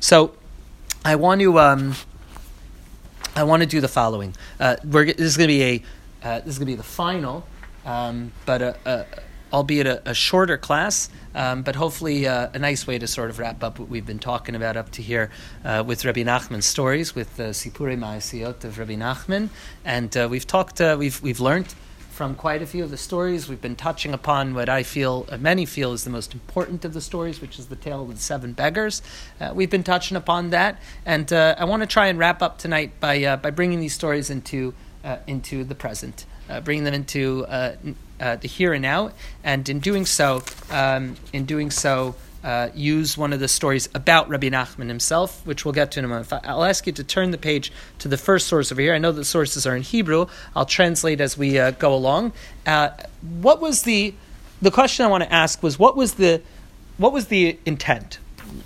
So I want to um, I want to do the following. Uh, we're, this is going to be a uh, this is going to be the final, um, but a, a, albeit a, a, shorter class, um, but hopefully uh, a nice way to sort of wrap up what we've been talking about up to here uh, with Rabbi Nachman's stories, with the Sipurei Ma'asiyot of Rabbi Nachman, and uh, we've talked, uh, we've we've learned from quite a few of the stories. We've been touching upon what I feel, uh, many feel, is the most important of the stories, which is the tale of the seven beggars. Uh, we've been touching upon that, and uh, I want to try and wrap up tonight by uh, by bringing these stories into uh, into the present, uh, bringing them into the here and now, and in doing so, um, in doing so uh, use one of the stories about Rabbi Nachman himself, which we'll get to in a moment. I'll ask you to turn the page to the first source over here. I know the sources are in Hebrew. I'll translate as we uh, go along. Uh, what was the the question I want to ask was what was the what was the intent?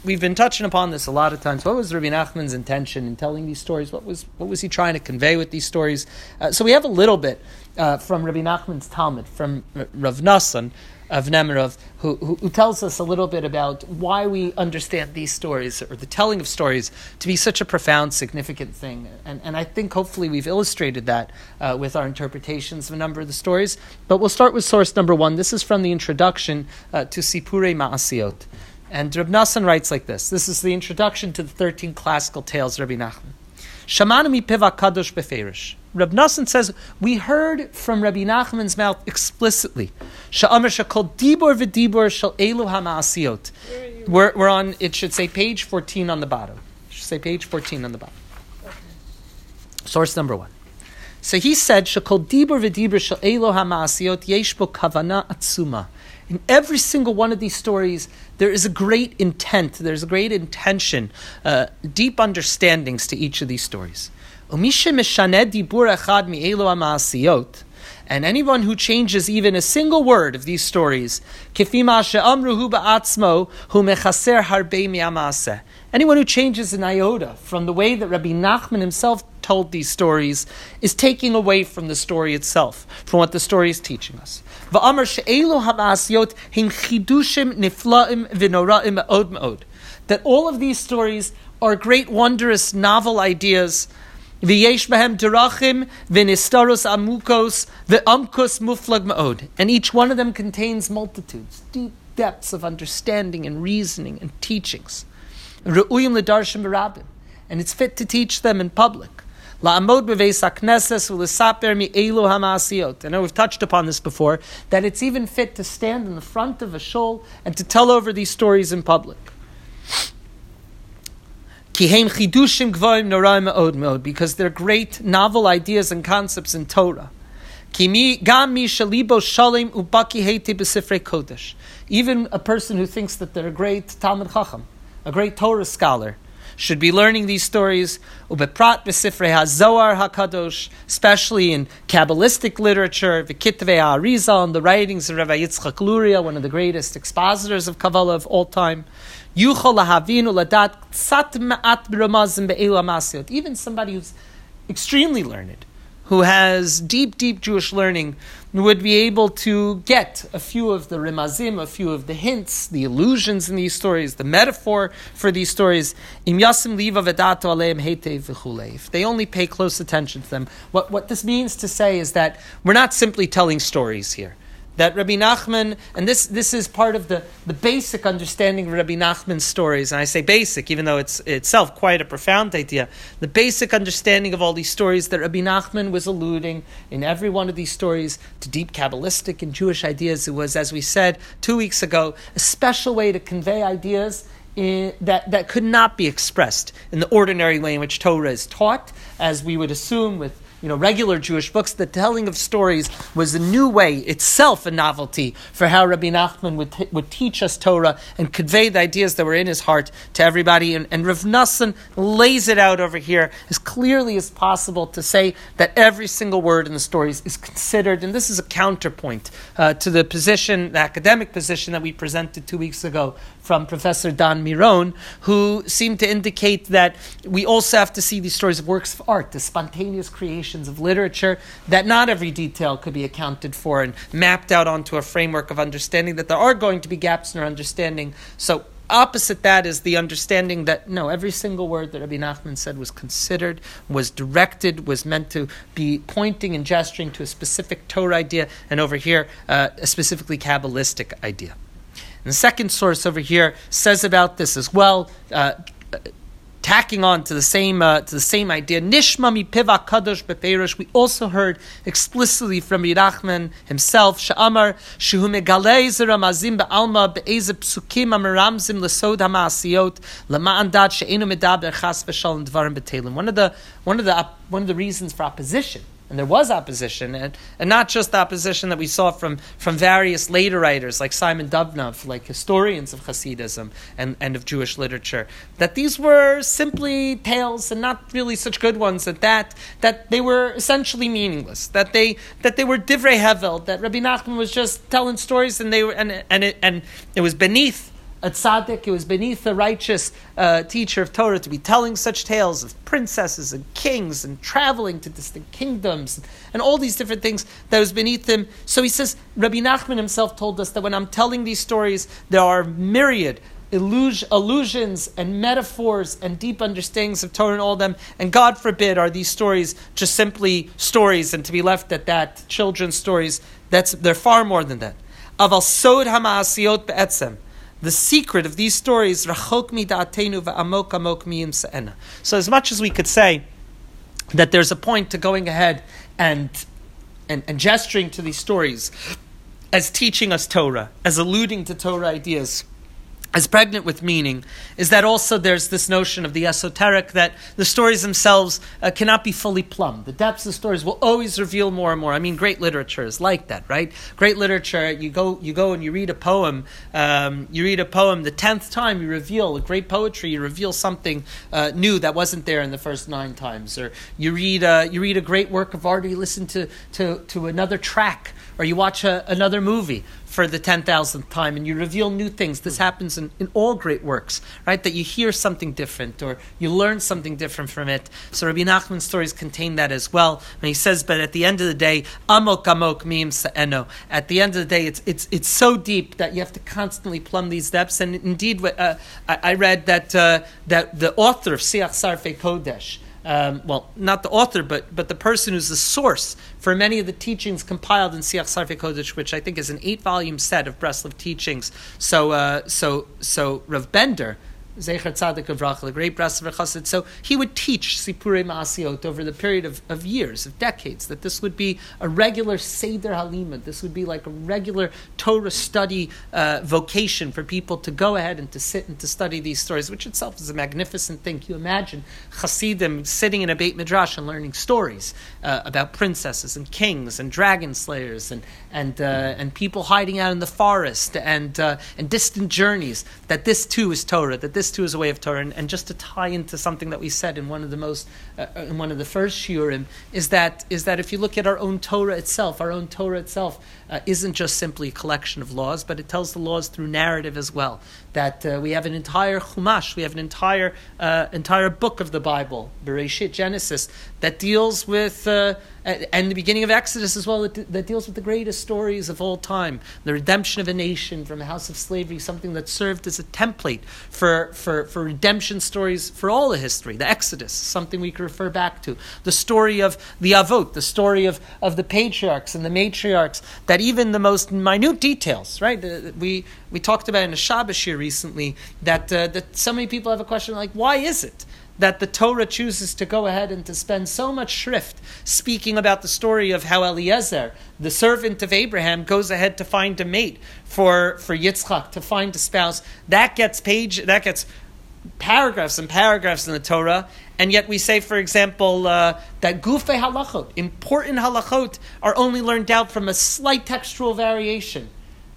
We've been touching upon this a lot of times. What was Rabbi Nachman's intention in telling these stories? What was what was he trying to convey with these stories? Uh, so we have a little bit uh, from Rabbi Nachman's talmid, from Rav Nassan, of Nemirov, who, who, who, tells us a little bit about why we understand these stories or the telling of stories to be such a profound, significant thing. And, and I think hopefully we've illustrated that uh, with our interpretations of a number of the stories. But we'll start with source number one. This is from the introduction uh, to Sipure Ma'asiot. And Reb Nassan writes like this This is the introduction to the 13 classical tales Rabbi Nachman. Shamanu mi piva kadosh beferish. Reb Nassan says, we heard from Rabbi Nachman's mouth explicitly, Sha'amr shakol dibor v'dibor shal elu ha'ma'asiyot. We're, we're on, it should say page 14 on the bottom. It should say page 14 on the bottom. Source number one. So he said, Shakol dibor v'dibor shal elu ha'ma'asiyot yeshbo kavana atzuma. In every single one of these stories, there is a great intent, there's a great intention, uh, deep understandings to each of these stories. And anyone who changes even a single word of these stories, anyone who changes an iota from the way that Rabbi Nachman himself told these stories is taking away from the story itself, from what the story is teaching us. That all of these stories are great, wondrous, novel ideas V'yesh behem derachim v'nistarus amukos v'amkus muflag ma'od. And each one of them contains multitudes, deep depths of understanding and reasoning and teachings. Re'uyim l'darshim b'rabim. And it's fit to teach them in public. La'amod b'veis ha'kneses u'lesaper mi'elu ha'ma'asiyot. I know we've touched upon this before, that it's even fit to stand in the front of a shul and to tell over these stories in public. Because they're great novel ideas and concepts in Torah. Even a person who thinks that they're a great Talmid Chacham, a great Torah scholar, should be learning these stories, especially in Kabbalistic literature, v'kitvei ha'arizal, and the writings of Rabbi Yitzchak Luria, one of the greatest expositors of Kabbalah of all time. Even somebody who's extremely learned, who has deep, deep Jewish learning, would be able to get a few of the rimazim, a few of the hints, the allusions in these stories, the metaphor for these stories. If they only pay close attention to them, what, what this means to say is that we're not simply telling stories here that Rabbi Nachman, and this, this is part of the, the basic understanding of Rabbi Nachman's stories, and I say basic, even though it's itself quite a profound idea, the basic understanding of all these stories that Rabbi Nachman was alluding in every one of these stories to deep Kabbalistic and Jewish ideas. It was, as we said two weeks ago, a special way to convey ideas in, that, that could not be expressed in the ordinary way in which Torah is taught, as we would assume with you know, regular Jewish books, the telling of stories was a new way, itself a novelty, for how Rabbi Nachman would, t- would teach us Torah and convey the ideas that were in his heart to everybody. And, and Rav Nassan lays it out over here as clearly as possible to say that every single word in the stories is considered, and this is a counterpoint uh, to the position, the academic position that we presented two weeks ago from Professor Dan Miron, who seemed to indicate that we also have to see these stories of works of art, the spontaneous creations of literature, that not every detail could be accounted for and mapped out onto a framework of understanding, that there are going to be gaps in our understanding. So opposite that is the understanding that no, every single word that Rabbi Nachman said was considered, was directed, was meant to be pointing and gesturing to a specific Torah idea, and over here, uh, a specifically Kabbalistic idea. And the second source over here says about this as well. Uh, tacking on to the same uh, to the same idea. Nishma mi piva kadosh beperush. We also heard explicitly from Yerachman himself. Sha'amar shehu megalei zeramazim be'alma be'eze psukim amaramzim lesod ha'maasiyot lema'an dat she'enu medaber chas v'shalom dvarim betelim. One of the one of the one of the reasons for opposition and there was opposition, and, and not just opposition that we saw from, from various later writers like Simon Dubnov, like historians of Hasidism and, and of Jewish literature, that these were simply tales and not really such good ones, that, that, that they were essentially meaningless, that they, that they were divrei hevel, that Rabbi Nachman was just telling stories and, they were, and, and, it, and it was beneath a tzaddik, it was beneath the righteous uh, teacher of Torah to be telling such tales of princesses and kings and traveling to distant kingdoms and all these different things that was beneath him. So he says, Rabbi Nachman himself told us that when I'm telling these stories, there are myriad illusions and metaphors and deep understandings of Torah and all of them. And God forbid are these stories just simply stories and to be left at that, children's stories. That's, they're far more than that. Aval sod ha'ma'asiyot be'etzem. The secret of these stories, rachok amok. So as much as we could say that there's a point to going ahead and, and, and gesturing to these stories as teaching us Torah, as alluding to Torah ideas, as pregnant with meaning is that also there's this notion of the esoteric that the stories themselves uh, cannot be fully plumbed. The depths of stories will always reveal more and more. I mean, great literature is like that, right? Great literature, you go, you go and you read a poem, um, you read a poem, the tenth time you reveal a great poetry, you reveal something uh, new that wasn't there in the first nine times. Or you read, uh, you read a great work of art, or you listen to, to, to another track, or you watch a, another movie for the 10,000th time and you reveal new things. This happens in, in all great works, right? That you hear something different or you learn something different from it. So Rabbi Nachman's stories contain that as well. And he says, but at the end of the day, amok amok mim sa'eno. At the end of the day, it's, it's, it's so deep that you have to constantly plumb these depths. And indeed, uh, I, I, read that, uh, that the author of Siach Sarfei Kodesh, um, well, not the author, but but the person who's the source for many of the teachings compiled in Siach Sarfei Kodesh, which I think is an eight-volume set of Breslov teachings. So, uh, so, so Rav Bender Zecher Tzadik of Rachel, a great Breslov Chassid. So he would teach Sipurei Maasiot over the period of, of years, of decades, that this would be a regular Seder Halima. This would be like a regular Torah study uh, vocation for people to go ahead and to sit and to study these stories, which itself is a magnificent thing. Can you imagine Hasidim sitting in a Beit Midrash and learning stories uh, about princesses and kings and dragon slayers and, and, uh, and people hiding out in the forest and, uh, and distant journeys, that this too is Torah, that this this too is a way of Torah, and, just to tie into something that we said in one of the most, uh, in one of the first shiurim, is that is that if you look at our own Torah itself, our own Torah itself uh, isn't just simply a collection of laws, but it tells the laws through narrative as well. That uh, we have an entire chumash, we have an entire uh, entire book of the Bible, Bereshit Genesis, that deals with uh, and the beginning of Exodus as well, that, that, deals with the greatest stories of all time the redemption of a nation from a house of slavery, something that served as a template for, for, for redemption stories for all the history. The Exodus, something we can refer back to. The story of the Avot, the story of, of the patriarchs and the matriarchs, that even the most minute details, right? We, we talked about in a Shabbos year recently that, uh, that so many people have a question like, why is it? that the Torah chooses to go ahead and to spend so much shrift speaking about the story of how Eliezer, the servant of Abraham, goes ahead to find a mate for, for Yitzchak, to find a spouse. That gets page, that gets paragraphs and paragraphs in the Torah, and yet we say, for example, uh, that gufe halachot, important halachot, are only learned out from a slight textual variation.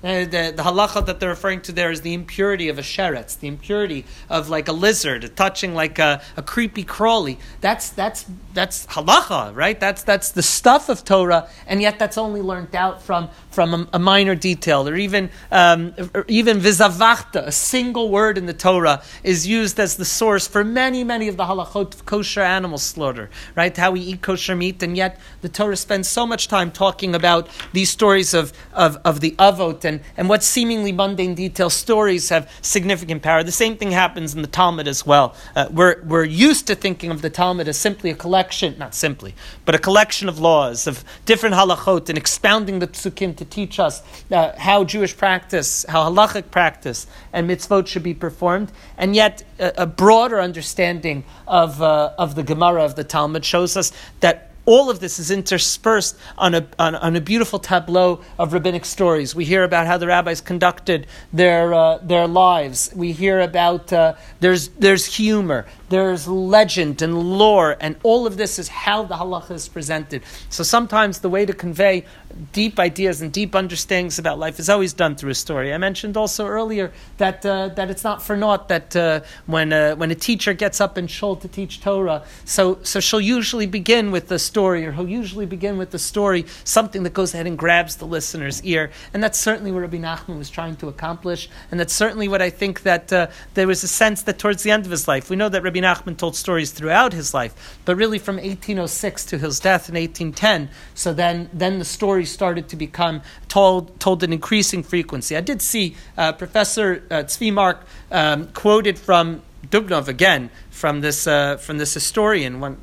Uh, the, the halacha that they're referring to there is the impurity of a sheretz, the impurity of like a lizard touching like a, a creepy crawly. That's that's that's halacha, right? That's that's the stuff of Torah, and yet that's only learned out from from a, a minor detail, or even um, or even vizavachta, a single word in the Torah is used as the source for many many of the halachot of kosher animal slaughter, right? How we eat kosher meat, and yet the Torah spends so much time talking about these stories of of, of the avot and, and what seemingly mundane detail stories have significant power. The same thing happens in the Talmud as well. Uh, we're, we're used to thinking of the Talmud as simply a collection, not simply, but a collection of laws, of different halachot, and expounding the psukim to teach us uh, how Jewish practice, how halachic practice and mitzvot should be performed. And yet, a, a broader understanding of, uh, of the Gemara of the Talmud shows us that all of this is interspersed on a, on, on, a beautiful tableau of rabbinic stories. We hear about how the rabbis conducted their, uh, their lives. We hear about uh, there's, there's humor, there's legend and lore, and all of this is how the halacha is presented. So sometimes the way to convey deep ideas and deep understandings about life is always done through a story. I mentioned also earlier that, uh, that it's not for naught that uh, when, uh, when a teacher gets up in shul to teach Torah, so, so she'll usually begin with the story, or he'll usually begin with the story, something that goes ahead and grabs the listener's ear. And that's certainly what Rabbi Nachman was trying to accomplish, and that's certainly what I think that uh, there was a sense that towards the end of his life, we know that Rabbi Nachman told stories throughout his life, but really from 1806 to his death in 1810, so then, then the stories started to become told, told in increasing frequency. I did see uh, Professor uh, Tzvi Mark um, quoted from Dubnov again from this, uh, from this historian, one,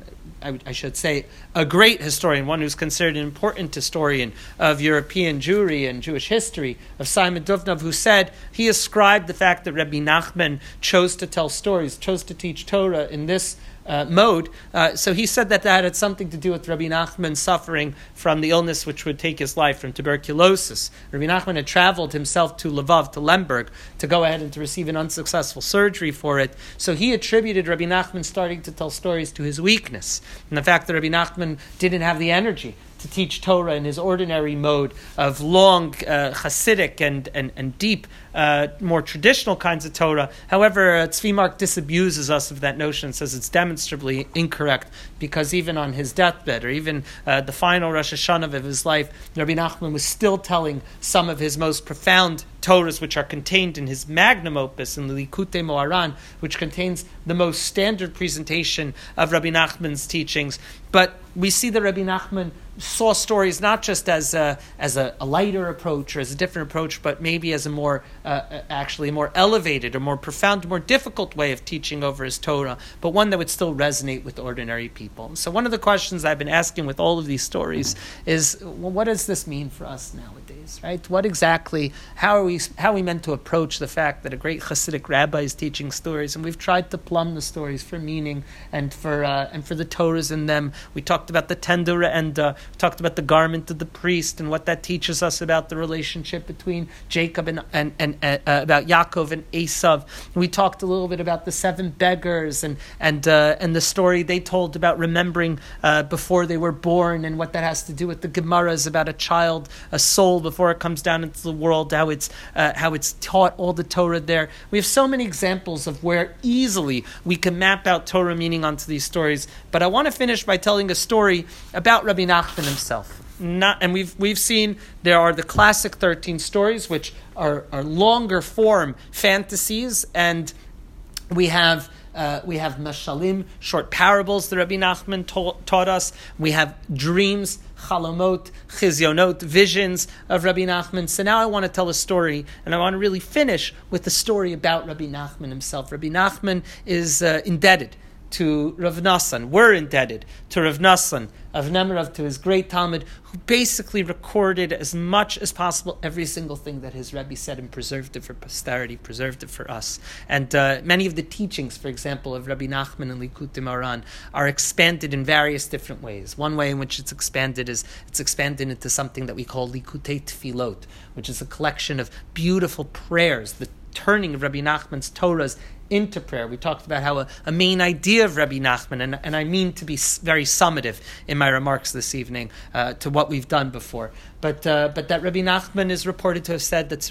I, I, should say, a great historian, one who's considered an important historian of European Jewry and Jewish history, of Simon Dubnov, who said he ascribed the fact that Rabbi Nachman chose to tell stories, chose to teach Torah in this uh, mode. Uh, so he said that that had something to do with Rabbi Nachman suffering from the illness which would take his life from tuberculosis. Rabbi Nachman had traveled himself to Lvov, to Lemberg, to go ahead and to receive an unsuccessful surgery for it. So he attributed Rabbi Nachman starting to tell stories to his weakness and the fact that Rabbi Nachman didn't have the energy to teach Torah in his ordinary mode of long uh, Hasidic and, and, and deep, uh, more traditional kinds of Torah. However, uh, Tzvi Mark disabuses us of that notion and says it's demonstrably incorrect because even on his deathbed, or even uh, the final Rosh Hashanah of his life, Rabbi Nachman was still telling some of his most profound Torahs, which are contained in his magnum opus in the Likutei Moharan, which contains the most standard presentation of Rabbi Nachman's teachings. But we see that Rabbi Nachman saw stories not just as a, as a, a, lighter approach or as a different approach, but maybe as a more, uh, actually, more elevated, a more profound, more difficult way of teaching over his Torah, but one that would still resonate with ordinary people. So, one of the questions I've been asking with all of these stories is well, what does this mean for us nowadays, right? What exactly, how are we, how are we meant to approach the fact that a great Hasidic rabbi is teaching stories, and we've tried to plumb the stories for meaning and for, uh, and for the Torahs in them. We talked about the Tendura and uh, talked about the garment of the priest and what that teaches us about the relationship between Jacob and, and, and uh, about Yaakov and Esav. We talked a little bit about the seven beggars and, and, uh, and the story they told about remembering uh, before they were born and what that has to do with the Gemaras about a child, a soul before it comes down into the world, how it's, uh, how it's taught all the Torah there. We have so many examples of where easily we can map out Torah meaning onto these stories. But I want to finish by telling a story about Rabbi Nachman himself. Not, and we've we've seen there are the classic thirteen stories, which are, are longer form fantasies, and we have uh, we have mashalim, short parables that Rabbi Nachman taught, taught us. We have dreams, chalamot, chizyonot, visions of Rabbi Nachman. So now I want to tell a story, and I want to really finish with the story about Rabbi Nachman himself. Rabbi Nachman is uh, indebted to Rav Nassan. We're indebted to Rav Nassan of Nemirov, to his great talmid, who basically recorded as much as possible every single thing that his Rebbe said and preserved it for posterity, preserved it for us. And uh, many of the teachings, for example, of Rabbi Nachman and Likutei Moharan are expanded in various different ways. One way in which it's expanded is it's expanded into something that we call Likutei Tfilot, which is a collection of beautiful prayers, the turning of Rabbi Nachman's Torahs into prayer. We talked about how a, a, main idea of Rabbi Nachman, and, and I mean to be very summative in my remarks this evening uh, to what we've done before, but, uh, but that Rabbi Nachman is reported to have said that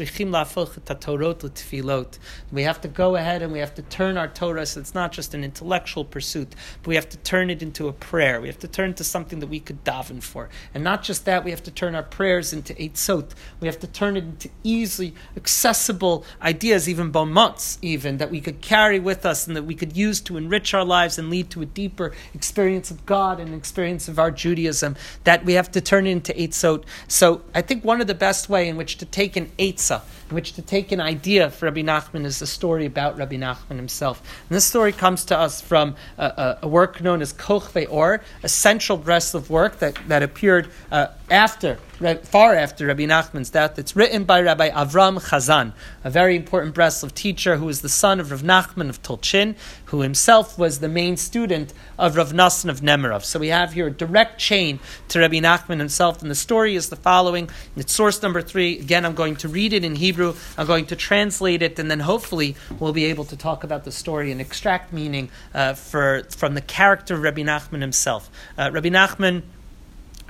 we have to go ahead and we have to turn our Torah so it's not just an intellectual pursuit, but we have to turn it into a prayer. We have to turn to something that we could daven for. And not just that, we have to turn our prayers into eitzot. We have to turn it into easily accessible ideas, even bonmots, even, that we could carry with us and that we could use to enrich our lives and lead to a deeper experience of God and experience of our Judaism that we have to turn into Eitzot. So I think one of the best way in which to take an Eitzah, in which to take an idea for Rabbi Nachman is the story about Rabbi Nachman himself. And this story comes to us from a, a, a work known as Koch Or, a central Breslov work that, that appeared uh, after far after Rabbi Nachman's death. It's written by Rabbi Avram Chazan, a very important Breslov teacher who was the son of Rav Nachman of Tolchin, who himself was the main student of Rav Nassan of Nemerov. So we have here a direct chain to Rabbi Nachman himself, and the story is the following. It's source number three. Again, I'm going to read it in Hebrew. I'm going to translate it, and then hopefully we'll be able to talk about the story and extract meaning uh, for, from the character of Rabbi Nachman himself. Uh, Rabbi Nachman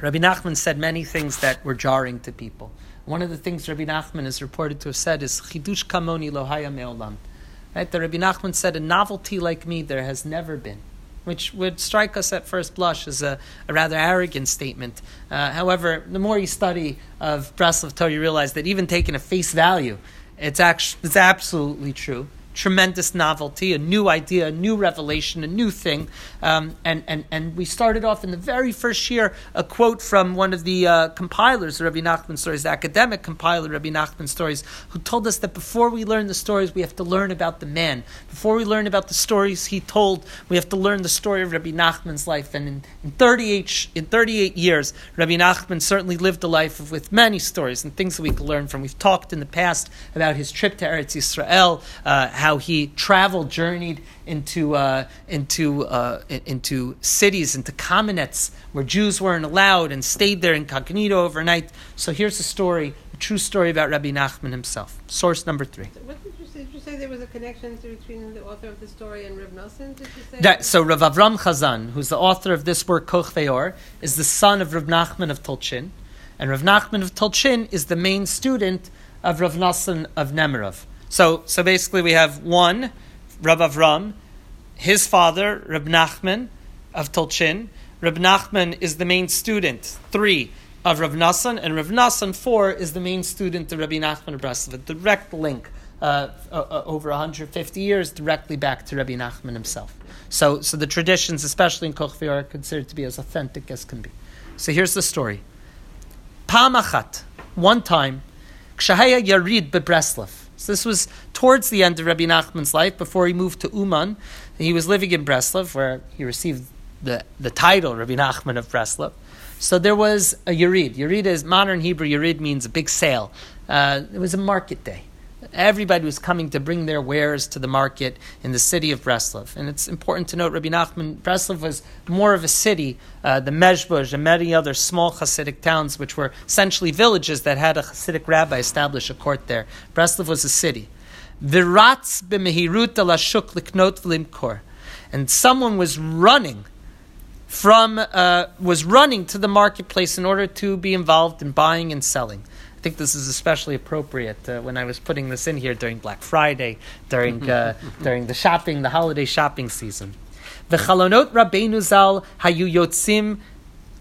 Rabbi Nachman said many things that were jarring to people. One of the things Rabbi Nachman is reported to have said is Chidush Kamoni Lohaya Meolam. Right? The Rabbi Nachman said, A novelty like me there has never been. Which would strike us at first blush as a, a rather arrogant statement. Uh, however, the more you study of Breslov Torah, you realize that even taken at face value, it's, actually, it's absolutely true tremendous novelty, a new idea, a new revelation, a new thing. Um, and, and, and we started off in the very first year a quote from one of the uh, compilers of Rabbi Nachman stories, the academic compiler Rabbi Nachman stories, who told us that before we learn the stories, we have to learn about the man. Before we learn about the stories he told, we have to learn the story of Rabbi Nachman's life. And in, in, 38, in 38 years, Rabbi Nachman certainly lived a life of, with many stories and things that we can learn from. We've talked in the past about his trip to Eretz Yisrael, uh, how he traveled, journeyed into uh, into uh, into cities, into kamenets where Jews weren't allowed, and stayed there incognito overnight. So here's a story, a true story about Rabbi Nachman himself. Source number three. what did you say? Did you say there was a connection between the author of the story and Rav Nosson? Did you say? That, so Rav Avram Chazan, who's the author of this work Kochvei Or, is the son of Rav Nachman of Tolchin, and Rav Nachman of Tolchin is the main student of Rav Nosson of Nemerov. So, so basically, we have one, Rav Avram, his father, Rab Nachman of Tolchin. Rab Nachman is the main student, three, of Rav Nassan, and Rav Nassan, four, is the main student of Rabbi Nachman of Breslov. A direct link uh, uh over 150 years directly back to Rabbi Nachman himself. So, so the traditions, especially in Kochvi, are considered to be as authentic as can be. So here's the story. Pamachat, one time, Kshahaya Yarid Bebreslov. So this was towards the end of Rabbi Nachman's life, before he moved to Uman. He was living in Breslov, where he received the, the title Rabbi Nachman of Breslov. So there was a Yerid. Yerid is modern Hebrew. Yerid means a big sale. Uh, it was a market day. Everybody was coming to bring their wares to the market in the city of Breslov. And it's important to note Rabbi Nachman, Breslov was more of a city, uh, the Mezhbozh and many other small Hasidic towns, which were essentially villages that had a Hasidic rabbi establish a court there. Breslov was a city. Viratz b'mehirut lashuk liknot v'limkor. And someone was running from, uh, was running to the marketplace in order to be involved in buying and selling think this is especially appropriate uh, when I was putting this in here during Black Friday, during uh, during the shopping, the holiday shopping season. The chalonot Rabbeinu Zal hayu yotzim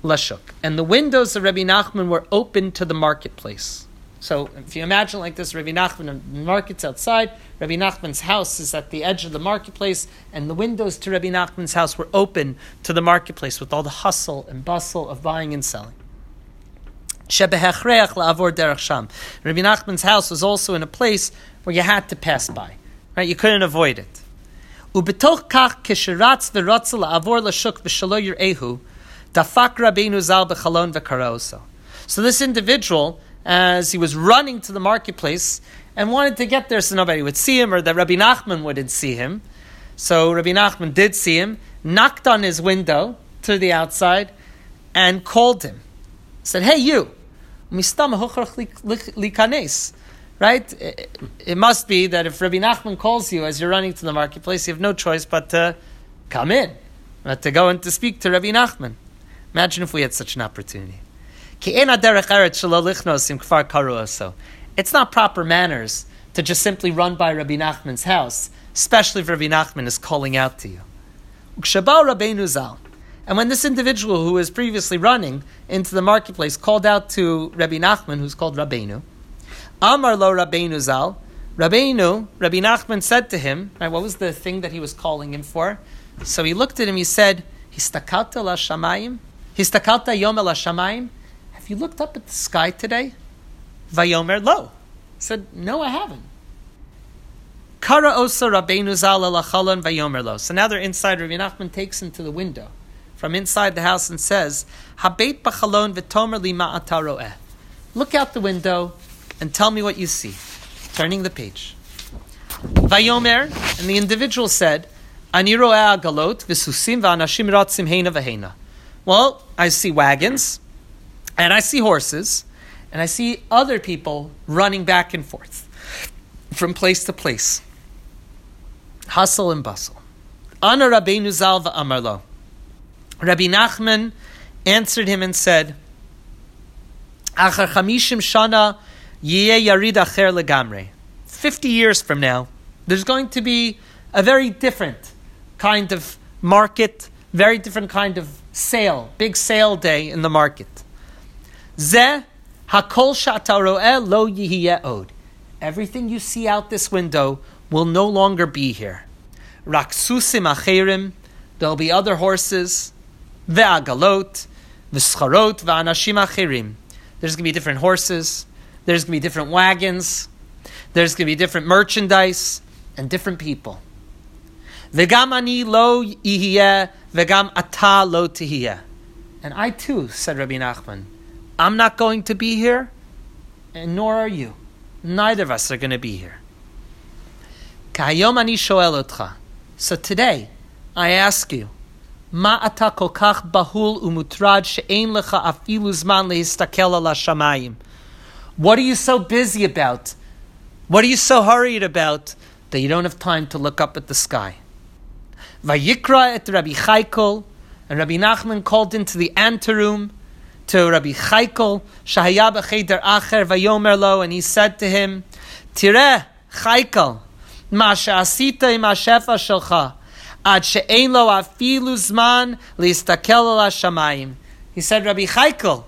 lashuk, and the windows of Rabbi Nachman were open to the marketplace. So if you imagine like this, Rabbi Nachman, the market's outside, Rabbi Nachman's house is at the edge of the marketplace, and the windows to Rabbi Nachman's house were open to the marketplace with all the hustle and bustle of buying and selling. Rabbi Nachman's house was also in a place where you had to pass by. Right? You couldn't avoid it. So this individual, as he was running to the marketplace and wanted to get there so nobody would see him or that Rabbi Nachman wouldn't see him, so Rabbi Nachman did see him, knocked on his window to the outside, and called him said, "Hey, you, Right? It, must be that if Rabbi Nachman calls you as you're running to the marketplace, you have no choice but to come in, but to go and to speak to Rabbi Nachman. Imagine if we had such an opportunity. It's not proper manners to just simply run by Rabbi Nachman's house, especially if Rabbi Nachman is calling out to you. And when this individual who was previously running into the marketplace called out to Rabbi Nachman, who's called Rabbeinu, Amar lo Rabbeinu Zal, Rabbeinu, Rabbi Nachman said to him, right, what was the thing that he was calling him for? So he looked at him, he said, Histakalta la shamayim? Histakalta yom la shamayim? Have you looked up at the sky today? Vayomer lo. He said, No, I haven't. Kara osa Rabbeinu zal lachalon vayomer lo. So now they're inside. Rabbi Nachman takes him to the window from inside the house and says, Habeit b'chalon v'tomer li ma'ata Look out the window and tell me what you see. Turning the page. Vayomer, and the individual said, Ani ro'eh galot v'susim v'anashim ratzim heina v'heina. Well, I see wagons, and I see horses, and I see other people running back and forth from place to place. Hustle and bustle. Ana Rabbeinu Zalva Amarlo. Rabbi Nachman answered him and said. Fifty years from now, there's going to be a very different kind of market, very different kind of sale, big sale day in the market. Zeh hakol lo. Everything you see out this window will no longer be here. Raksusim acherim, there'll be other horses, ve'agalot, v'scharot, ve'anashim acherim. There's going to be different horses, there's going to be different wagons, there's going to be different merchandise, and different people. Vegam ani lo yihiyeh, vegam ata lo tihiyeh. And I too, said Rabbi Nachman, I'm not going to be here, and nor are you. Neither of us are going to be here. Kayom ani shoel. So today, I ask you, Ma ata kol kach bahul umutrad she'ein lecha afilu zman lehistakel ala shamayim. What are you so busy about? What are you so hurried about that you don't have time to look up at the sky? Vayikra et Rabbi Chaikel, and Rabbi Nachman called into the anteroom to Rabbi Chaikel, Shahaya b'cheder acher vayomer lo, and he said to him, Tireh, Chaikel, מה שעשית עם השפע שלך, Ad she'ein lo afilu zman listakel shamayim. He said, Rabbi Chaikel,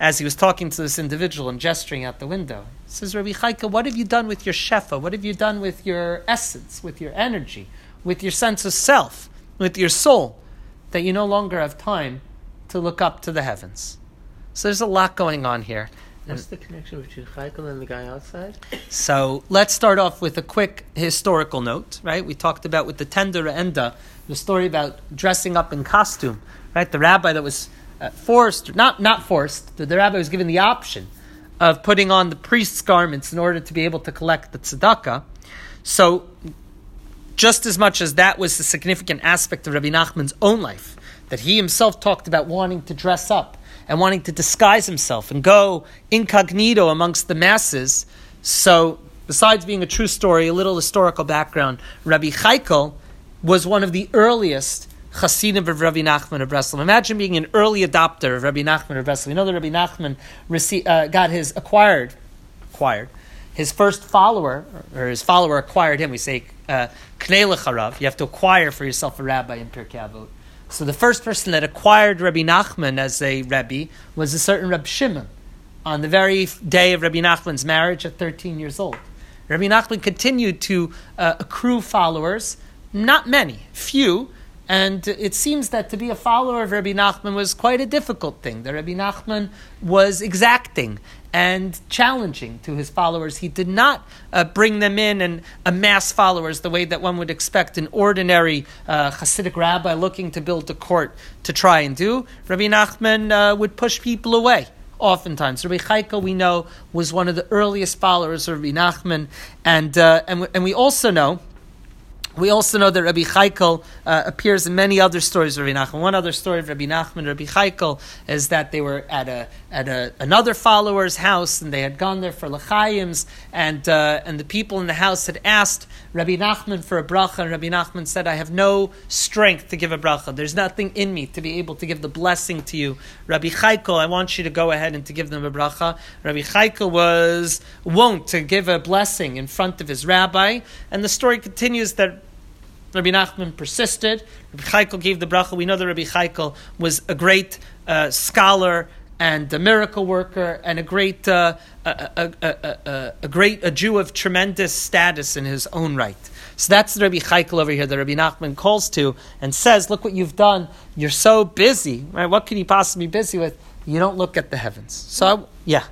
as he was talking to this individual and gesturing out the window, says, Rabbi Chaikel, what have you done with your shefa? What have you done with your essence, with your energy, with your sense of self, with your soul, that you no longer have time to look up to the heavens? So there's a lot going on here. What's the connection between Chaikel and the guy outside? So let's start off with a quick historical note, right? We talked about with the tender enda, the story about dressing up in costume, right? The rabbi that was uh, forced, not not forced, the, the rabbi was given the option of putting on the priest's garments in order to be able to collect the tzedakah. So, just as much as that was the significant aspect of Rabbi Nachman's own life, that he himself talked about wanting to dress up and wanting to disguise himself and go incognito amongst the masses. So, besides being a true story, a little historical background, Rabbi Chaikel was one of the earliest Hasidim of Rabbi Nachman of Breslov. Imagine being an early adopter of Rabbi Nachman of Breslov. You know that Rabbi Nachman received, uh, got his acquired, acquired, his first follower, or his follower acquired him. We say, uh, You have to acquire for yourself a rabbi in Pirkei Avot. So the first person that acquired Rabbi Nachman as a Rebbe was a certain Reb Shimon on the very day of Rabbi Nachman's marriage at 13 years old. Rabbi Nachman continued to uh, accrue followers, not many, few, and it seems that to be a follower of Rabbi Nachman was quite a difficult thing. That Rabbi Nachman was exacting and challenging to his followers. He did not uh, bring them in and amass followers the way that one would expect an ordinary uh, Hasidic rabbi looking to build a court to try and do. Rabbi Nachman uh, would push people away. Oftentimes, Rabbi Chaikel, we know, was one of the earliest followers of Rabbi Nachman, and uh, and, and we also know we also know that Rabbi Chaikel uh, appears in many other stories of Rabbi Nachman. One other story of Rabbi Nachman and Rabbi Chaikel is that they were at a at a, another follower's house and they had gone there for lechayim's and uh, and the people in the house had asked Rabbi Nachman for a bracha and Rabbi Nachman said, "I have no strength to give a bracha. There's nothing in me to be able to give the blessing to you, Rabbi Chaikel. I want you to go ahead and to give them a bracha." Rabbi Chaikel was wont to give a blessing in front of his rabbi, and the story continues that Rabbi Nachman persisted. Rabbi Chaikel gave the bracha. We know that Rabbi Chaikel was a great uh, scholar, and a miracle worker and a great, uh, a, a, a, a, great, a Jew of tremendous status in his own right. So that's the Rabbi Chaikel over here that Rabbi Nachman calls to and says, "Look what you've done. You're so busy, right? What can you possibly be busy with? You don't look at the heavens." So, yeah.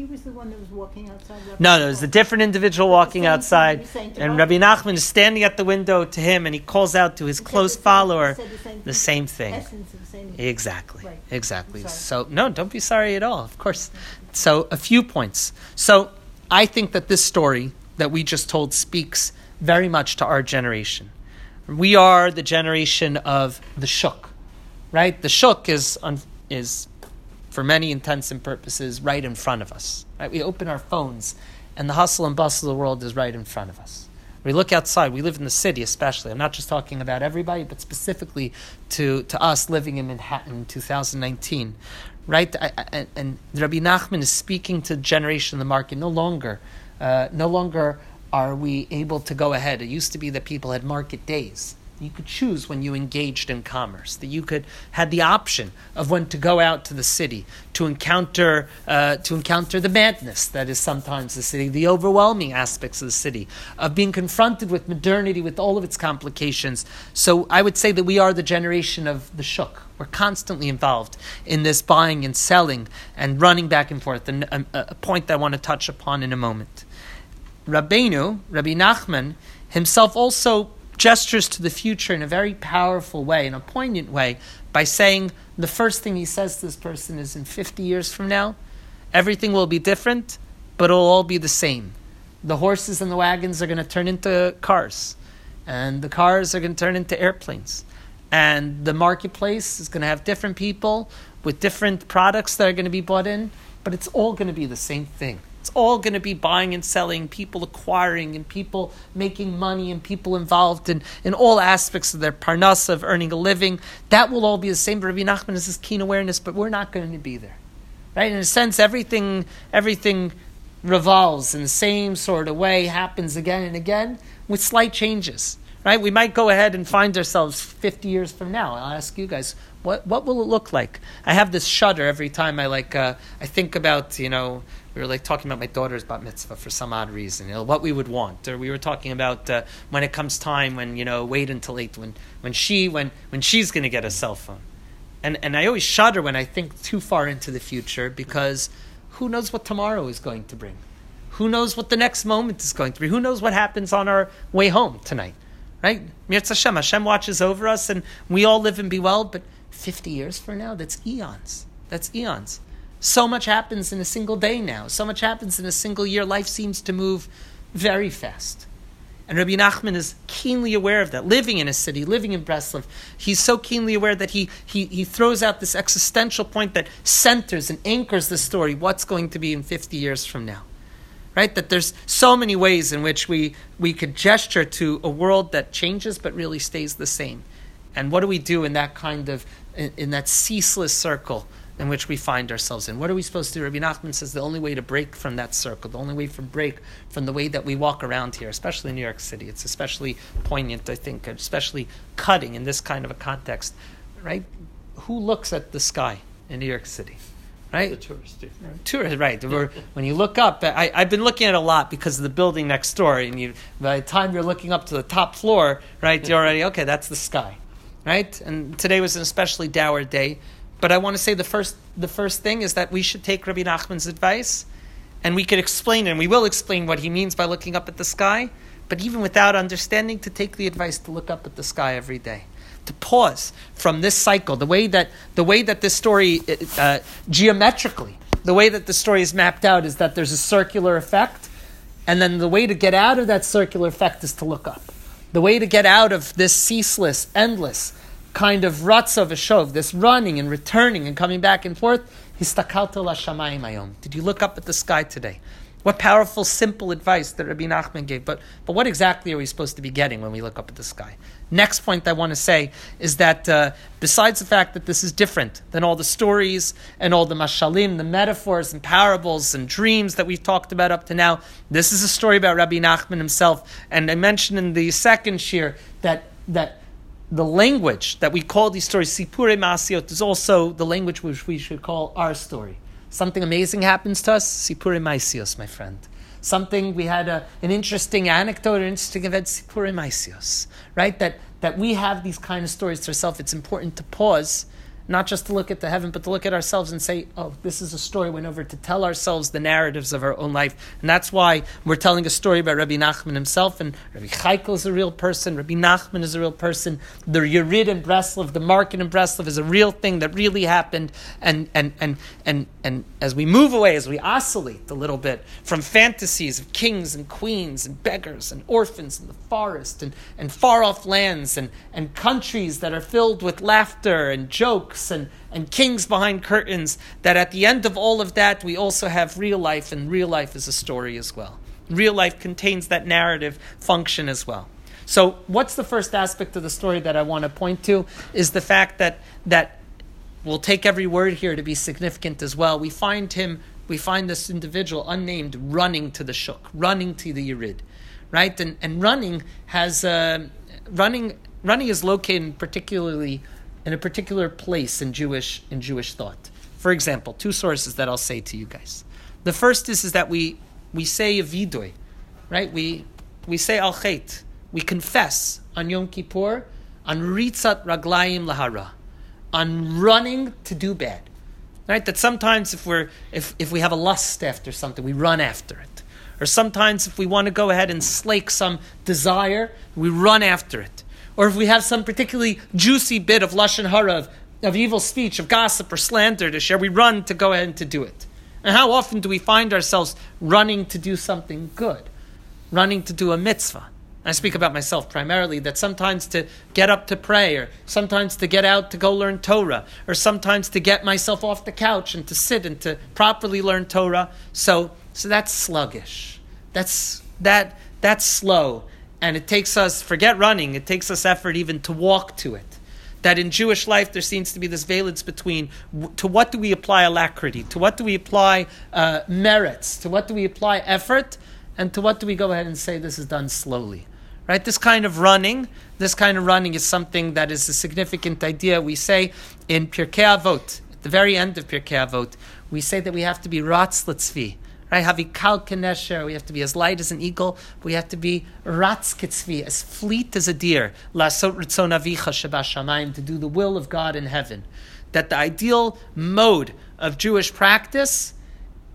He was the one that was walking outside. No, no, there's a different individual walking outside, he was saying to and Rabbi. Rabbi Nachman is standing at the window to him, and he calls out to his close the follower he said the same the thing. same thing. The same. Exactly. Right. Exactly. So no, don't be sorry at all. Of course. So a few points. So I think that this story that we just told speaks very much to our generation. We are the generation of the shuk, right? The shuk is is for many intents and purposes right in front of us. Right? We open our phones, and the hustle and bustle of the world is right in front of us. We look outside. We live in the city, especially. I'm not just talking about everybody, but specifically to, to us living in Manhattan in 2019. Right? I, I, and- Rabbi Nachman is speaking to the generation of the market. No longer, uh, no longer are we able to go ahead. It used to be that people had market days. You could choose when you engaged in commerce. That you could had the option of when to go out to the city to encounter uh, to encounter the madness that is sometimes the city, the overwhelming aspects of the city, of being confronted with modernity with all of its complications. So I would say that we are the generation of the shuk. We're constantly involved in this buying and selling and running back and forth. And um, a, a point that I want to touch upon in a moment. Rabbeinu, Rabbi Nachman, himself also gestures to the future in a very powerful way, in a poignant way, by saying the first thing he says to this person is in 50 years from now, everything will be different, but it'll all be the same. The horses and the wagons are going to turn into cars, and the cars are going to turn into airplanes. And the marketplace is going to have different people with different products that are going to be bought in, but it's all going to be the same thing. It's all going to be buying and selling, people acquiring, and people making money, and people involved in, in all aspects of their parnasa, of earning a living. That will all be the same. Rabbi Nachman has this keen awareness, but we're not going to be there. Right? In a sense, everything, everything revolves in the same sort of way, happens again and again with slight changes. Right? We might go ahead and find ourselves 50 years from now. I'll ask you guys, what, what will it look like? I have this shudder every time I like, uh, I think about, you know, we were like talking about my daughter's bat mitzvah for some odd reason, you know, what we would want, or we were talking about uh, when it comes time when you know wait until eight when when she when when she's going to get a cell phone, and and I always shudder when I think too far into the future because who knows what tomorrow is going to bring, who knows what the next moment is going to be, who knows what happens on our way home tonight, right? Mirz Hashem, Hashem watches over us, and we all live and be well, but fifty years from now, that's eons, that's eons. So much happens in a single day now. So much happens in a single year. Life seems to move very fast. And Rabbi Nachman is keenly aware of that. Living in a city, living in Breslov, he's so keenly aware that he, he, he throws out this existential point that centers and anchors the story what's going to be in 50 years from now. Right? That there's so many ways in which we, we could gesture to a world that changes but really stays the same. And what do we do in that kind of, in, in that ceaseless circle in which we find ourselves in. What are we supposed to do? Rabbi Nachman says the only way to break from that circle, the only way to break from the way that we walk around here, especially in New York City, it's especially poignant, I think, especially cutting in this kind of a context, right? Who looks at the sky in New York City? Right? The tourist. do. Tourist, right. When you look up, I, I've been looking at it a lot because of the building next door, and you, by the time you're looking up to the top floor, right, you're already, okay, that's the sky, right? And today was an especially dour day. But I want to say the first, the first thing is that we should take Rabbi Nachman's advice, and we could explain, and we will explain what he means by looking up at the sky, but even without understanding, to take the advice to look up at the sky every day to pause from this cycle, the way that the way that this story uh, geometrically, the way that the story is mapped out is that there's a circular effect, and then the way to get out of that circular effect is to look up. The way to get out of this ceaseless, endless kind of ruts of a shov, this running and returning and coming back and forth. Did you look up at the sky today? What powerful, simple advice that Rabbi Nachman gave. But, but what exactly are we supposed to be getting when we look up at the sky? Next point I want to say is that uh, besides the fact that this is different than all the stories and all the mashalim, the metaphors and parables and dreams that we've talked about up to now, this is a story about Rabbi Nachman himself. And I mentioned in the second shiur that, that the language that we call these stories, Sipure Masiot, is also the language which we should call our story. Something amazing happens to us, Sipure Maisios, my friend. Something we had a, an interesting anecdote, an interesting event, Maisios, right? That that we have these kind of stories to ourselves. It's important to pause not just to look at the heaven, but to look at ourselves and say, oh, this is a story we went over to tell ourselves the narratives of our own life. And that's why we're telling a story about Rabbi Nachman himself, and Rabbi Chaikel is a real person, Rabbi Nachman is a real person, the Yerid in Breslov, the market in Breslov is a real thing that really happened. And, and, and, and, and as we move away, as we oscillate a little bit from fantasies of kings and queens and beggars and orphans in the forest and, and far off lands and, and countries that are filled with laughter and jokes and, and kings behind curtains, that at the end of all of that, we also have real life, and real life is a story as well. Real life contains that narrative function as well. So, what's the first aspect of the story that I want to point to is the fact that that we'll take every word here to be significant as well. We find him, we find this individual unnamed running to the shuk, running to the Yerid, right? And and running has uh, running running is located particularly in a particular place in Jewish in Jewish thought. For example, two sources that I'll say to you guys. The first is, is that we we say a vidoy, right? We we say al chet. We confess on Yom Kippur on ritzat raglayim lahara, on running to do bad. Right? That sometimes if we're if, if we have a lust after something, we run after it. Or sometimes if we want to go ahead and slake some desire, we run after it or if we have some particularly juicy bit of lashon hara, of, of evil speech, of gossip or slander to share, we run to go ahead and to do it. And how often do we find ourselves running to do something good, running to do a mitzvah? I speak about myself primarily, that sometimes to get up to pray, or sometimes to get out to go learn Torah, or sometimes to get myself off the couch and to sit and to properly learn Torah. So, so that's sluggish. That's, that, that's slow and it takes us, forget running, it takes us effort even to walk to it. That in Jewish life there seems to be this valence between to what do we apply alacrity, to what do we apply uh, merits, to what do we apply effort, and to what do we go ahead and say this is done slowly. Right? This kind of running, this kind of running is something that is a significant idea. We say in Pirkei Avot, at the very end of Pirkei Avot, we say that we have to be ratz Right? Havikal kenesher. We have to be as light as an eagle. We have to be ratzkitzvi, as fleet as a deer. Lasot ritzon avicha shamayim, to do the will of God in heaven. That the ideal mode of Jewish practice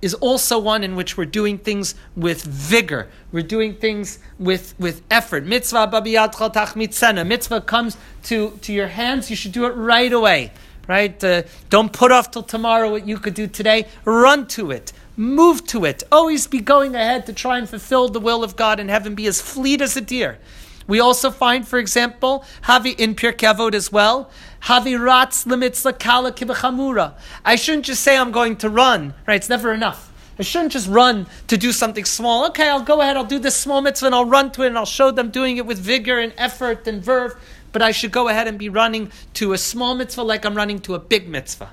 is also one in which we're doing things with vigor. We're doing things with, with effort. Mitzvah babiyat mitzena. Mitzvah comes to, to your hands, you should do it right away. Right? Uh, don't put off till tomorrow what you could do today. Run to it. Move to it. Always be going ahead to try and fulfill the will of God in heaven. Be as fleet as a deer. We also find, for example, Havi in Pirkei as well. Havi ratz limitzla kala kibachamura. I shouldn't just say I'm going to run. Right? It's never enough. I shouldn't just run to do something small. Okay, I'll go ahead. I'll do this small mitzvah and I'll run to it and I'll show them doing it with vigor and effort and verve. But I should go ahead and be running to a small mitzvah like I'm running to a big mitzvah.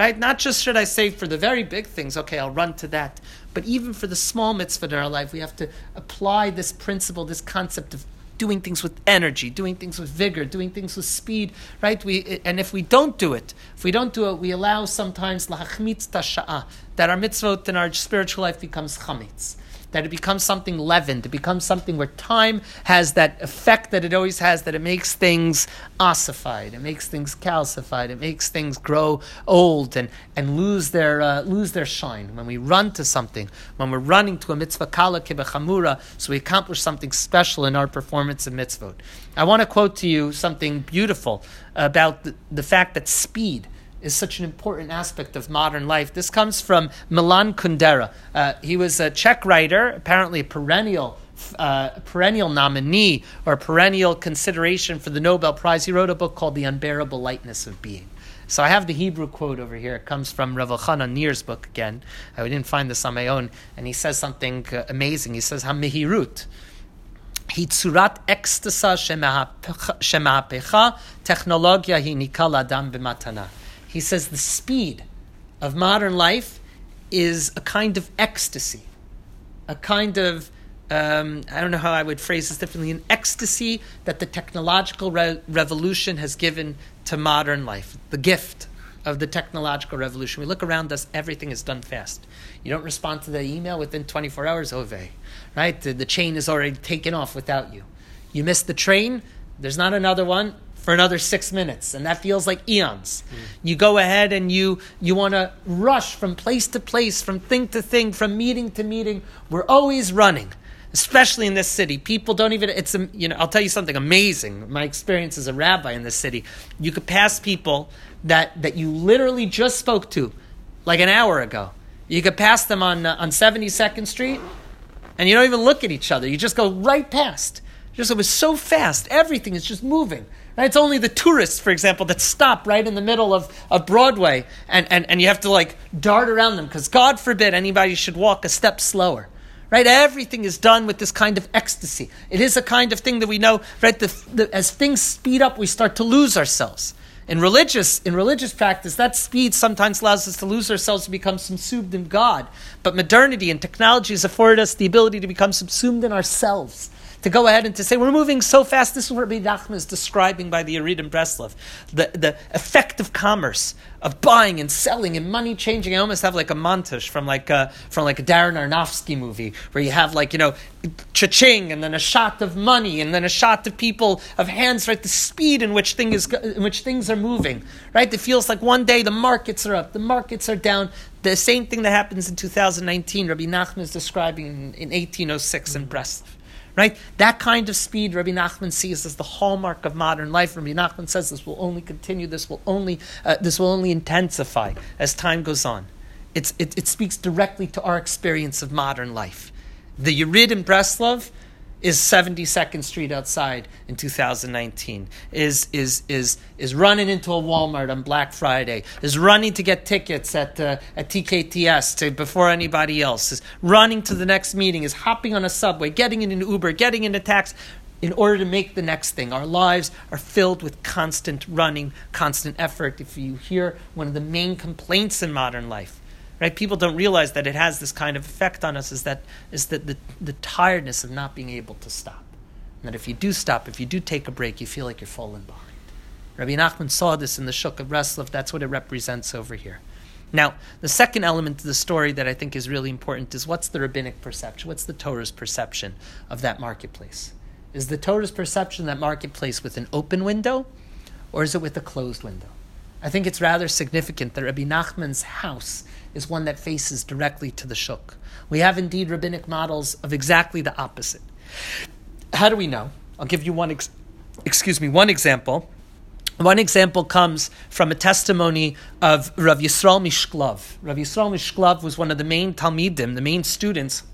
Right? Not just should I say for the very big things, okay, I'll run to that. But even for the small mitzvah in our life, we have to apply this principle, this concept of doing things with energy, doing things with vigor, doing things with speed, right? We, and if we don't do it, if we don't do it, we allow sometimes lahachmitz tasha'a, that our mitzvot in our spiritual life becomes chametz that it becomes something leavened. It becomes something where time has that effect that it always has, that it makes things ossified, it makes things calcified, it makes things grow old and, and lose their uh, lose their shine. When we run to something, when we're running to a mitzvah kala kibachamura, so we accomplish something special in our performance of mitzvot. I want to quote to you something beautiful about the, the fact that speed is such an important aspect of modern life. This comes from Milan Kundera. Uh, he was a Czech writer, apparently a perennial. Uh, perennial nominee or perennial consideration for the Nobel Prize. He wrote a book called The Unbearable Lightness of Being. So I have the Hebrew quote over here. It comes from Rav Elchanan Nir's book again. I didn't find this on my own. And he says something uh, amazing. He says, HaMehirut, Hitzurat ekstasa shemahapecha, technologia hi nikal adam b'matana. He says the speed of modern life is a kind of ecstasy, a kind of um, I don't know how I would phrase this differently, an ecstasy that the technological re- revolution has given to modern life, the gift of the technological revolution. We look around us, everything is done fast. You don't respond to the email within 24 hours, ove, right? The, the chain is already taken off without you. You miss the train, there's not another one for another six minutes, and that feels like eons. Mm. You go ahead and you you want to rush from place to place, from thing to thing, from meeting to meeting. We're always running especially in this city. People don't even, it's, you know, I'll tell you something amazing. My experience as a rabbi in this city. You could pass people that, that you literally just spoke to like an hour ago. You could pass them on, uh, on 72nd Street and you don't even look at each other. You just go right past. Just, it was so fast. Everything is just moving. Right? It's only the tourists, for example, that stop right in the middle of, of Broadway and, and, and you have to like dart around them because God forbid anybody should walk a step slower right? Everything is done with this kind of ecstasy. It is a kind of thing that we know, right? The, the, as things speed up, we start to lose ourselves. In religious, in religious practice, that speed sometimes allows us to lose ourselves and become subsumed in God. But modernity and technology has afforded us the ability to become subsumed in ourselves to go ahead and to say we're moving so fast. This is what Rabbi Nachman is describing by the Yerid in Breslov, the the effect of commerce, of buying and selling and money changing. I almost have like a montage from like a, from like a Darren Aronofsky movie where you have like you know cha-ching and then a shot of money and then a shot of people of hands. Right, the speed in which thing is in which things are moving. Right, it feels like one day the markets are up, the markets are down. The same thing that happens in 2019, Rabbi Nachman is describing in, in 1806 in Breslov. Right? That kind of speed Rabbi Nachman sees as the hallmark of modern life. Rabbi Nachman says this will only continue, this will only, uh, this will only intensify as time goes on. It's, it, it speaks directly to our experience of modern life. The Yerid in Breslov is 72nd Street outside in 2019, is, is, is, is running into a Walmart on Black Friday, is running to get tickets at, uh, at TKTS to, before anybody else, is running to the next meeting, is hopping on a subway, getting in an Uber, getting in a taxi in order to make the next thing. Our lives are filled with constant running, constant effort. If you hear one of the main complaints in modern life, right? People don't realize that it has this kind of effect on us. Is that is that the, the tiredness of not being able to stop, and that if you do stop, if you do take a break, you feel like you're falling behind. Rabbi Nachman saw this in the Shuk of Breslov. That's what it represents over here. Now, the second element of the story that I think is really important is what's the rabbinic perception? What's the Torah's perception of that marketplace? Is the Torah's perception that marketplace with an open window, or is it with a closed window? I think it's rather significant that Rabbi Nachman's house is one that faces directly to the shuk. We have indeed rabbinic models of exactly the opposite. How do we know? I'll give you one. Ex- excuse me, one example. One example comes from a testimony of Rav Yisrael Mishklov. Rav Yisrael Mishklov was one of the main Talmidim, the main students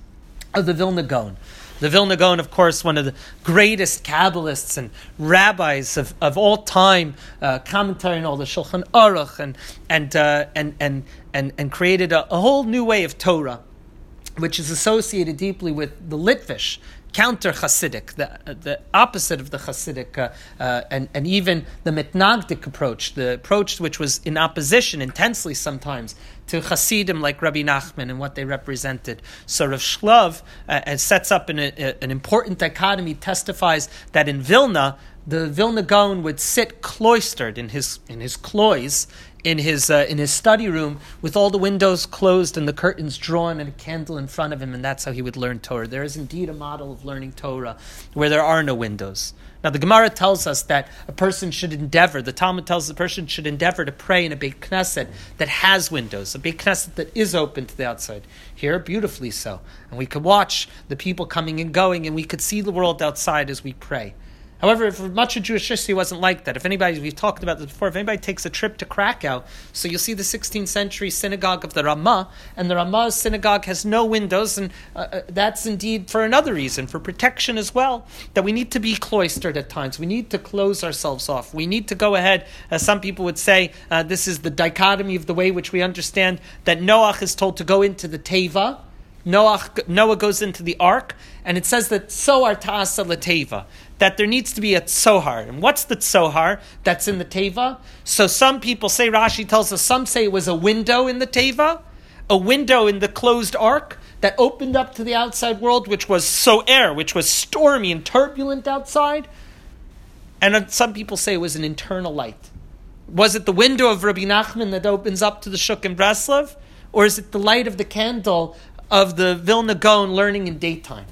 of the Vilna Gaon. The Vilna Gaon, of course, one of the greatest Kabbalists and rabbis of, of all time, uh, commentary on all the Shulchan Aruch, and and uh, and and and and created a, a, whole new way of Torah, which is associated deeply with the Litvish counter Hasidic, the, the opposite of the Hasidic, uh, uh, and, and even the Mitnagdic approach, the approach which was in opposition intensely sometimes to Hasidim like Rabbi Nachman and what they represented. So Rav Shklov uh, sets up an, a, an important dichotomy, testifies that in Vilna, the Vilna Gaon would sit cloistered in his in his cloys in his uh, in his study room with all the windows closed and the curtains drawn and a candle in front of him, and that's how he would learn Torah. There is indeed a model of learning Torah where there are no windows. Now, the Gemara tells us that a person should endeavor, the Talmud tells the person should endeavor to pray in a Beit Knesset that has windows, a Beit Knesset that is open to the outside. Here, beautifully so. And we could watch the people coming and going, and we could see the world outside as we pray. However, for much of Jewish history wasn't like that. If anybody, we've talked about this before, if anybody takes a trip to Krakow, so you'll see the 16th century synagogue of the Ramah, and the Ramah's synagogue has no windows, and uh, uh, that's indeed for another reason, for protection as well, that we need to be cloistered at times. We need to close ourselves off. We need to go ahead, as some people would say, uh, this is the dichotomy of the way which we understand that Noach is told to go into the Teva, Noah, Noah goes into the ark, and it says that so are ta'asa lateva, that there needs to be a tzohar. And what's the tzohar that's in the teva? So some people say, Rashi tells us, some say it was a window in the teva, a window in the closed ark that opened up to the outside world, which was so air, which was stormy and turbulent outside. And some people say it was an internal light. Was it the window of Rabbi Nachman that opens up to the Shuk in Breslov? Or is it the light of the candle of the Vilna Gaon learning in daytime?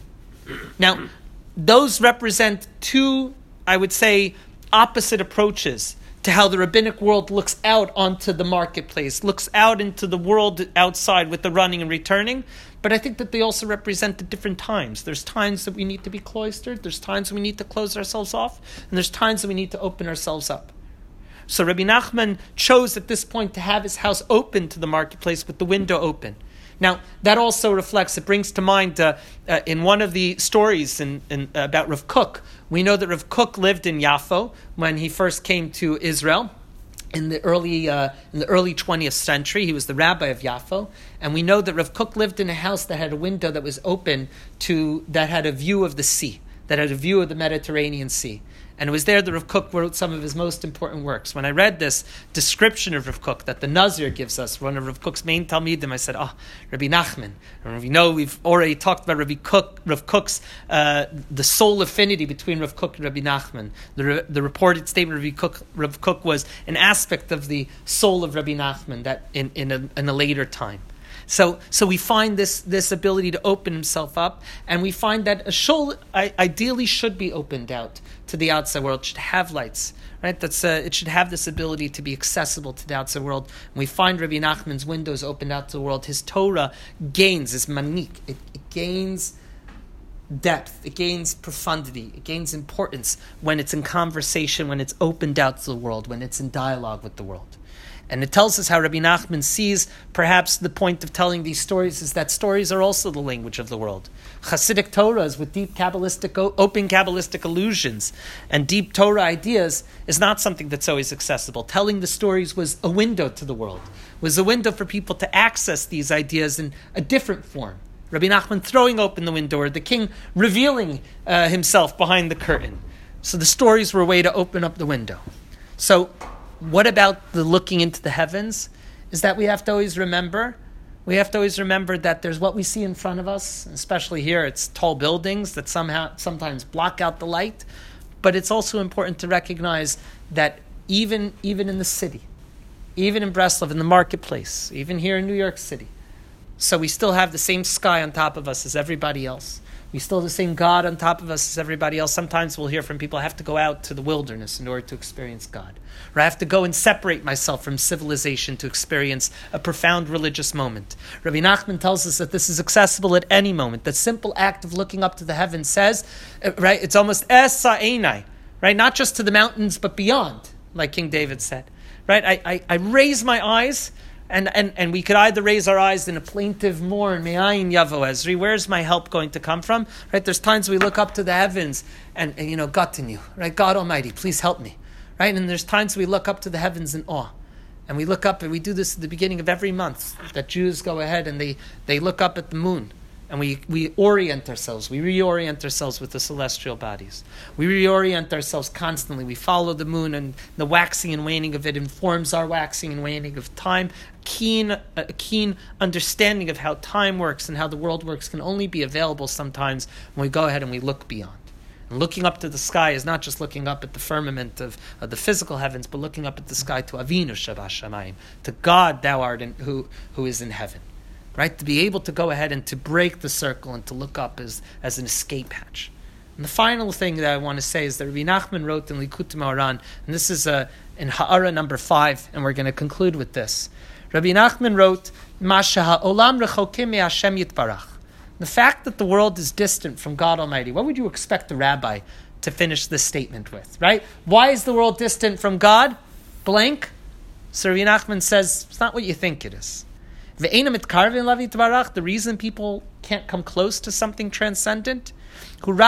Now, those represent two, I would say, opposite approaches to how the rabbinic world looks out onto the marketplace, looks out into the world outside with the running and returning. But I think that they also represent the different times. There's times that we need to be cloistered, there's times we need to close ourselves off, and there's times that we need to open ourselves up. So Rabbi Nachman chose at this point to have his house open to the marketplace with the window open. Now, that also reflects, it brings to mind uh, uh, in one of the stories in, in, about Rav Kook, we know that Rav Kook lived in Yaffo when he first came to Israel in the early uh, in the early 20th century. He was the rabbi of Yaffo, and we know that Rav Kook lived in a house that had a window that was open to that had a view of the sea, that had a view of the Mediterranean Sea. And it was there that Rav Kook wrote some of his most important works. When I read this description of Rav Kook that the Nazir gives us, one of Rav Kook's main Talmidim, I said, oh, Rabbi Nachman. And we know we've already talked about Rabbi Kook, Rav Kook's, uh, the soul affinity between Rav Kook and Rabbi Nachman. The, the reported statement of Rabbi Rav Kook was an aspect of the soul of Rabbi Nachman that in, in, a, in a later time. So, so we find this, this ability to open himself up, and we find that a shul ideally should be opened out to the outside world. Should have lights, right? That's uh, it should have this ability to be accessible to the outside world. And we find Rabbi Nachman's windows opened out to the world. His Torah gains, his manik, it, it gains depth, it gains profundity, it gains importance when it's in conversation, when it's opened out to the world, when it's in dialogue with the world. And it tells us how Rabbi Nachman sees perhaps the point of telling these stories is that stories are also the language of the world. Hasidic Torahs with deep Kabbalistic, open Kabbalistic allusions and deep Torah ideas is not something that's always accessible. Telling the stories was a window to the world, was a window for people to access these ideas in a different form. Rabbi Nachman throwing open the window, or the king revealing uh, himself behind the curtain. So the stories were a way to open up the window. So what about the looking into the heavens? Is that we have to always remember. We have to always remember that there's what we see in front of us, especially here. It's tall buildings that somehow sometimes block out the light, but it's also important to recognize that even even in the city, even in Breslov, in the marketplace, even here in New York City, so we still have the same sky on top of us as everybody else. We still have the same God on top of us as everybody else. Sometimes we'll hear from people I have to go out to the wilderness in order to experience God. Or I have to go and separate myself from civilization to experience a profound religious moment. Rabbi Nachman tells us that this is accessible at any moment. The simple act of looking up to the heavens says, uh, right, it's almost esa enai, right? Not just to the mountains, but beyond, like King David said. Right? I, I, I raise my eyes and, and, and we could either raise our eyes in a plaintive mourn, Me'ayin Yavo Ezri, where's my help going to come from? Right? There's times we look up to the heavens and, and you know, God in you, right? God Almighty, please help me. Right? And there's times we look up to the heavens in awe. And we look up, and we do this at the beginning of every month, that Jews go ahead and they, they look up at the moon and we, we orient ourselves. We reorient ourselves with the celestial bodies. We reorient ourselves constantly. We follow the moon, and the waxing and waning of it informs our waxing and waning of time. Keen, a keen understanding of how time works and how the world works can only be available sometimes when we go ahead and we look beyond. And looking up to the sky is not just looking up at the firmament of, of the physical heavens, but looking up at the sky to Avinu Shebashamayim, to God, thou art in, who, who is in heaven right? To be able to go ahead and to break the circle and to look up as, as an escape hatch. And the final thing that I want to say is that Rabbi Nachman wrote in Likutei Moharan, and this is uh, in Ha'ara number five, and we're going to conclude with this. Rabbi Nachman wrote, Masha rechokim. The fact that the world is distant from God Almighty, what would you expect the rabbi to finish this statement with, right? Why is the world distant from God? Blank. So Rabbi Nachman says, it's not what you think it is. The reason people can't come close to something transcendent, with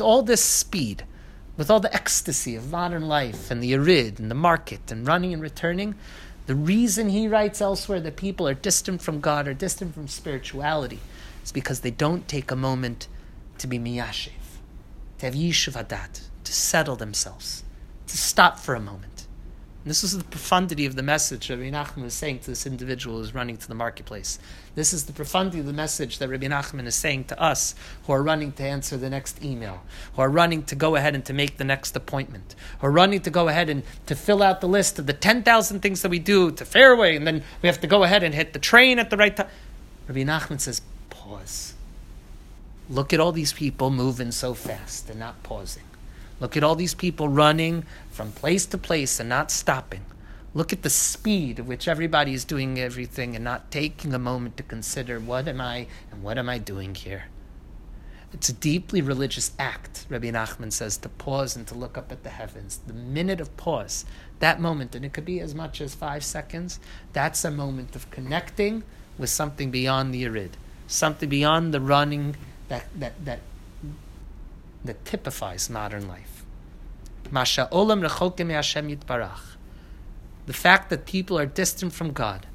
all this speed, with all the ecstasy of modern life and the arid and the market and running and returning, the reason he writes elsewhere that people are distant from God or distant from spirituality is because they don't take a moment to be miyashiv, to have yishuv adat, to settle themselves, to stop for a moment this is the profundity of the message Rabbi Nachman is saying to this individual who's running to the marketplace. This is the profundity of the message that Rabbi Nachman is saying to us who are running to answer the next email, who are running to go ahead and to make the next appointment, who are running to go ahead and to fill out the list of the 10,000 things that we do to Fairway, and then we have to go ahead and hit the train at the right time. Rabbi Nachman says, pause. Look at all these people moving so fast and not pausing. Look at all these people running from place to place and not stopping. Look at the speed at which everybody is doing everything and not taking a moment to consider what am I and what am I doing here. It's a deeply religious act, Rabbi Nachman says, to pause and to look up at the heavens. The minute of pause, that moment, and it could be as much as five seconds, that's a moment of connecting with something beyond the Yerid, something beyond the running that, that, that, that typifies modern life. Masha olam rechokim Hashem yitbarach. The fact that people are distant from God.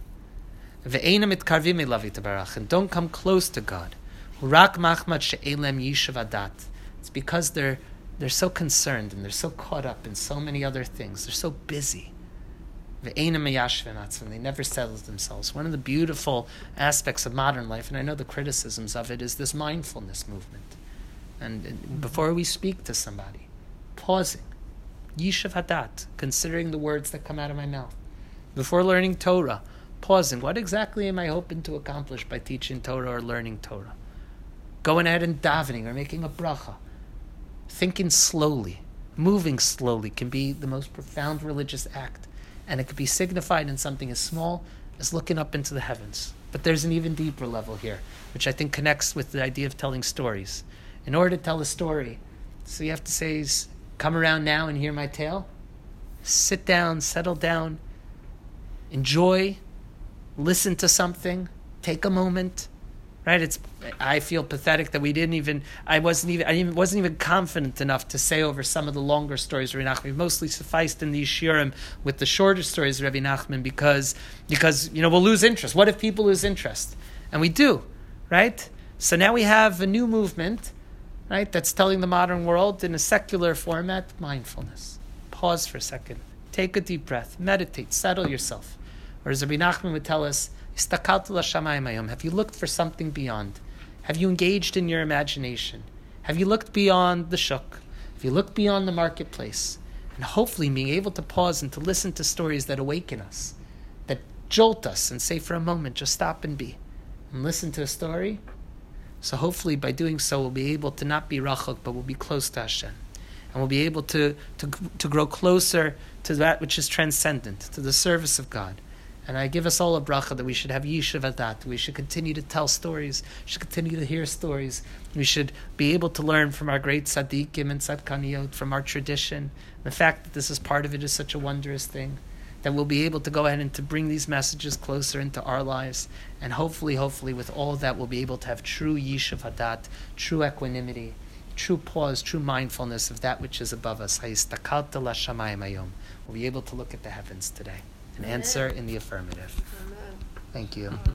Ve'ena mitkarvim elav yitbarach. And don't come close to God. Hurak machmat she'elem yishav adat. It's because they're, they're so concerned and they're so caught up in so many other things. They're so busy. Ve'ena meyashvim atzvim. They never settle themselves. One of the beautiful aspects of modern life, and I know the criticisms of it, is this mindfulness movement. And, before we speak to somebody, pausing Yishav Hadat, considering the words that come out of my mouth. Before learning Torah, pausing. What exactly am I hoping to accomplish by teaching Torah or learning Torah? Going ahead and davening or making a bracha. Thinking slowly, moving slowly can be the most profound religious act. And it could be signified in something as small as looking up into the heavens. But there's an even deeper level here, which I think connects with the idea of telling stories. In order to tell a story, so you have to say, come around now and hear my tale. Sit down, settle down, enjoy, listen to something, take a moment. Right? It's I feel pathetic that we didn't even I wasn't even I even, wasn't even confident enough to say over some of the longer stories of Rabbi Nachman. We mostly sufficed in these shiurim with the shorter stories of Rabbi Nachman because because you know we'll lose interest. What if people lose interest? And we do, right? So now we have a new movement right? That's telling the modern world in a secular format mindfulness. Pause for a second. Take a deep breath. Meditate. Settle yourself. Or as Rabbi Nachman would tell us, have you looked for something beyond? Have you engaged in your imagination? Have you looked beyond the shuk? Have you looked beyond the marketplace? And hopefully being able to pause and to listen to stories that awaken us, that jolt us and say for a moment, just stop and be. And listen to a story so hopefully by doing so, we'll be able to not be rachok, but we'll be close to Hashem. And we'll be able to, to, to grow closer to that which is transcendent, to the service of God. And I give us all a bracha that we should have yishuv adat. We should continue to tell stories. We should continue to hear stories. We should be able to learn from our great tzaddikim and tzadkaniyot, from our tradition. The fact that this is part of it is such a wondrous thing that we'll be able to go ahead and to bring these messages closer into our lives. And hopefully, hopefully, with all of that, we'll be able to have true yishuv hadat, true equanimity, true pause, true mindfulness of that which is above us. We'll be able to look at the heavens today and answer in the affirmative. Amen. Thank you.